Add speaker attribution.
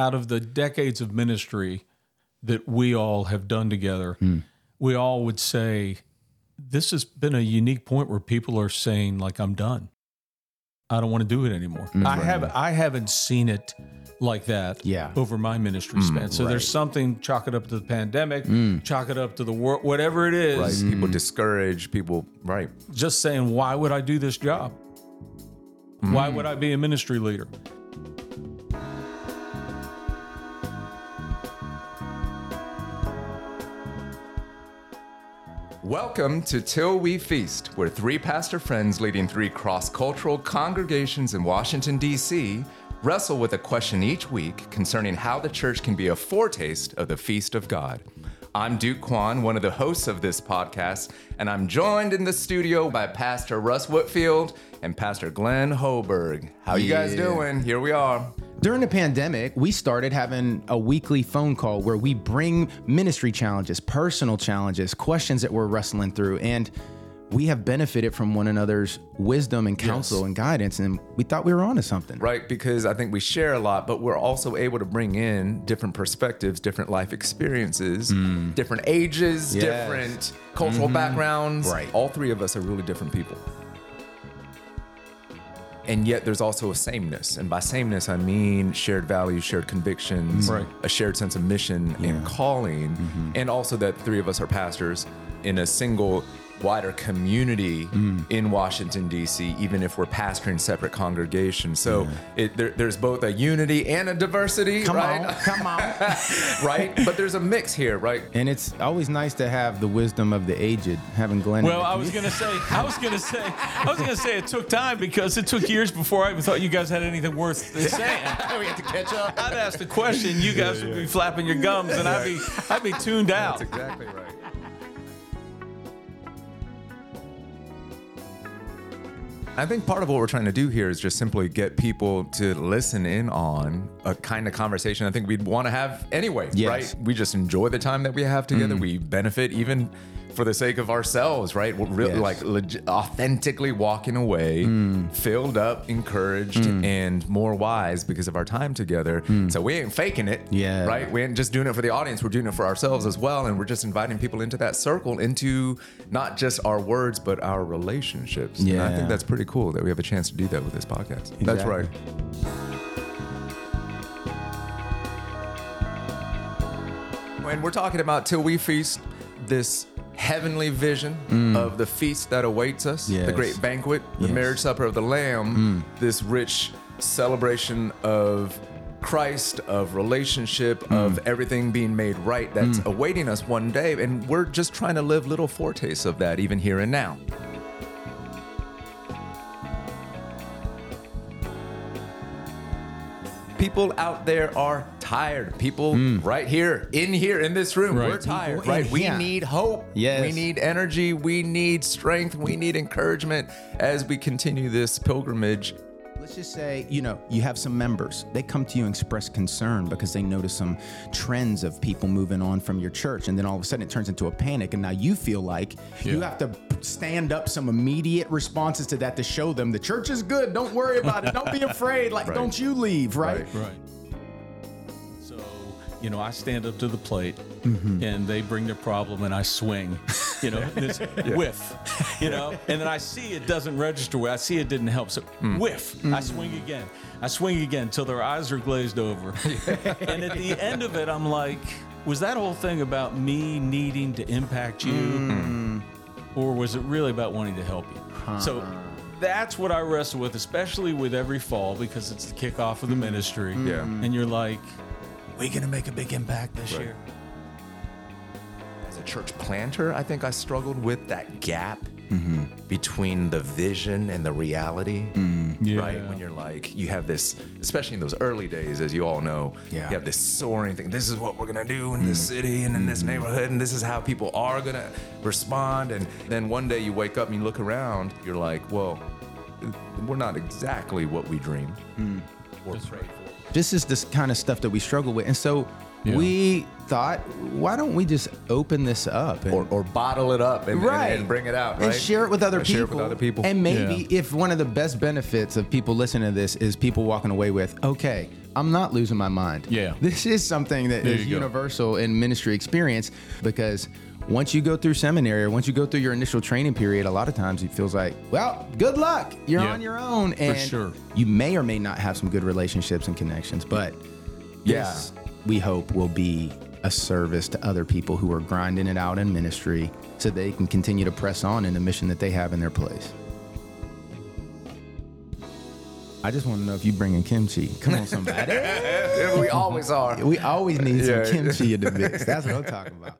Speaker 1: out of the decades of ministry that we all have done together, hmm. we all would say this has been a unique point where people are saying like I'm done. I don't want to do it anymore. Hmm. I have I haven't seen it like that
Speaker 2: Yeah.
Speaker 1: over my ministry hmm. span. So there's something chalk it up to the pandemic, chalk it up to the world, whatever it is.
Speaker 3: Right. People discourage people. Right.
Speaker 1: Just saying, why would I do this job? Why would I be a ministry leader?
Speaker 3: Welcome to Till We Feast, where three pastor friends leading three cross cultural congregations in Washington, D.C. wrestle with a question each week concerning how the church can be a foretaste of the feast of God. I'm Duke Kwon, one of the hosts of this podcast, and I'm joined in the studio by Pastor Russ Whitfield and Pastor Glenn Hoberg. How you guys doing? Here we are.
Speaker 2: During the pandemic, we started having a weekly phone call where we bring ministry challenges, personal challenges, questions that we're wrestling through, and we have benefited from one another's wisdom and counsel
Speaker 1: Yes.
Speaker 2: and guidance. And we thought we were onto something.
Speaker 3: Right, because I think we share a lot, but we're also able to bring in different perspectives, different life experiences, hmm. different ages,
Speaker 2: Yes.
Speaker 3: different cultural mm-hmm. backgrounds.
Speaker 2: Right.
Speaker 3: All three of us are really different people. And yet there's also a sameness. And by sameness, I mean shared values, shared convictions,
Speaker 1: Right.
Speaker 3: a shared sense of mission and calling. Mm-hmm. And also that three of us are pastors in a single wider community mm. in Washington D.C. Even if we're pastoring separate congregations, so it, there, there's both a unity and a diversity,
Speaker 2: Come
Speaker 3: right?
Speaker 2: on, come on.
Speaker 3: right? But there's a mix here, right?
Speaker 2: and it's always nice to have the wisdom of the aged, having Glenn.
Speaker 1: Well, I was gonna say, I was gonna say, I was gonna say it took time because it took years before I even thought you guys had anything worth saying.
Speaker 2: we have to catch up.
Speaker 1: I'd ask the question, you guys would be flapping your gums, and I'd be, I'd be tuned out.
Speaker 3: That's exactly right. I think part of what we're trying to do here is just simply get people to listen in on a kind of conversation I think we'd want to have anyway,
Speaker 2: Yes.
Speaker 3: right? We just enjoy the time that we have together. Mm. We benefit even for the sake of ourselves, right? We're really
Speaker 2: Yes.
Speaker 3: like legit, authentically walking away, mm. filled up, encouraged, mm. and more wise because of our time together. Mm. So we ain't faking it,
Speaker 2: Yeah.
Speaker 3: right? We ain't just doing it for the audience, we're doing it for ourselves as well. And we're just inviting people into that circle, into not just our words, but our relationships. And I think that's pretty cool that we have a chance to do that with this podcast. That's right. When we're talking about Till We Feast, this heavenly vision mm. of the feast that awaits us, the great banquet, the
Speaker 2: Yes.
Speaker 3: marriage supper of the Lamb, mm. this rich celebration of Christ, of relationship, mm. of everything being made right that's awaiting us one day. And we're just trying to live little foretastes of that even here and now. People out there are tired. People hmm. right here, in here, in this room,
Speaker 1: Right.
Speaker 3: we're tired, right? We
Speaker 2: here.
Speaker 3: need hope.
Speaker 2: Yes.
Speaker 3: We need energy. We need strength. We need encouragement as we continue this pilgrimage.
Speaker 2: Let's just say, you know, you have some members. They come to you and express concern because they notice some trends of people moving on from your church. And then all of a sudden it turns into a panic. And now you feel like you have to stand up some immediate responses to that to show them the church is good. Don't worry about it. Don't be afraid. Like,
Speaker 3: Right.
Speaker 2: don't you leave, right?
Speaker 3: Right.
Speaker 1: Right. You know, I stand up to the plate, mm-hmm. and they bring their problem, and I swing. You know, this whiff. You know, and then I see it doesn't register. well. I see it didn't help. So mm. whiff. I mm. swing again. I swing again until their eyes are glazed over. and at the end of it, I'm like, was that whole thing about me needing to impact you, mm. or was it really about wanting to help you? So. That's what I wrestle with, especially with every fall because it's the kickoff of the ministry.
Speaker 3: Yeah.
Speaker 1: And you're like, we gonna make a big impact this year?
Speaker 3: As a church planter, I think I struggled with that gap mm-hmm. between the vision and the reality. Mm. Right? When you're like, you have this, especially in those early days, as you all know,
Speaker 2: Yeah.
Speaker 3: you have this soaring thing. This is what we're gonna do in this mm. city and in this mm-hmm. neighborhood, and this is how people are gonna respond. And then one day you wake up and you look around, you're like, well, we're not exactly what we dreamed mm. Or prayed for.
Speaker 2: this is this kind of stuff that we struggle with. And so
Speaker 1: Yeah.
Speaker 2: we thought, why don't we just open this up and,
Speaker 3: Or, or bottle it up and, and-
Speaker 2: right
Speaker 3: and, bring it out, right?
Speaker 2: and share it with other people.
Speaker 3: Share it with other people.
Speaker 2: And maybe
Speaker 1: Yeah.
Speaker 2: if one of the best benefits of people listening to this is people walking away with, okay, I'm not losing my mind.
Speaker 1: Yeah.
Speaker 2: This is something that
Speaker 1: There
Speaker 2: is
Speaker 1: you go.
Speaker 2: universal in ministry experience because once you go through seminary or once you go through your initial training period, a lot of times it feels like, well, good luck. You're
Speaker 1: Yeah.
Speaker 2: on your own. And
Speaker 1: sure.
Speaker 2: you may or may not have some good relationships and connections, but
Speaker 3: Yeah.
Speaker 2: this, we hope will be a service to other people who are grinding it out in ministry so they can continue to press on in the mission that they have in their place. I just want to know if you bringing kimchi. Come on, somebody.
Speaker 3: we always are.
Speaker 2: we always need some
Speaker 3: Yeah.
Speaker 2: kimchi in the mix. That's what I'm talking about.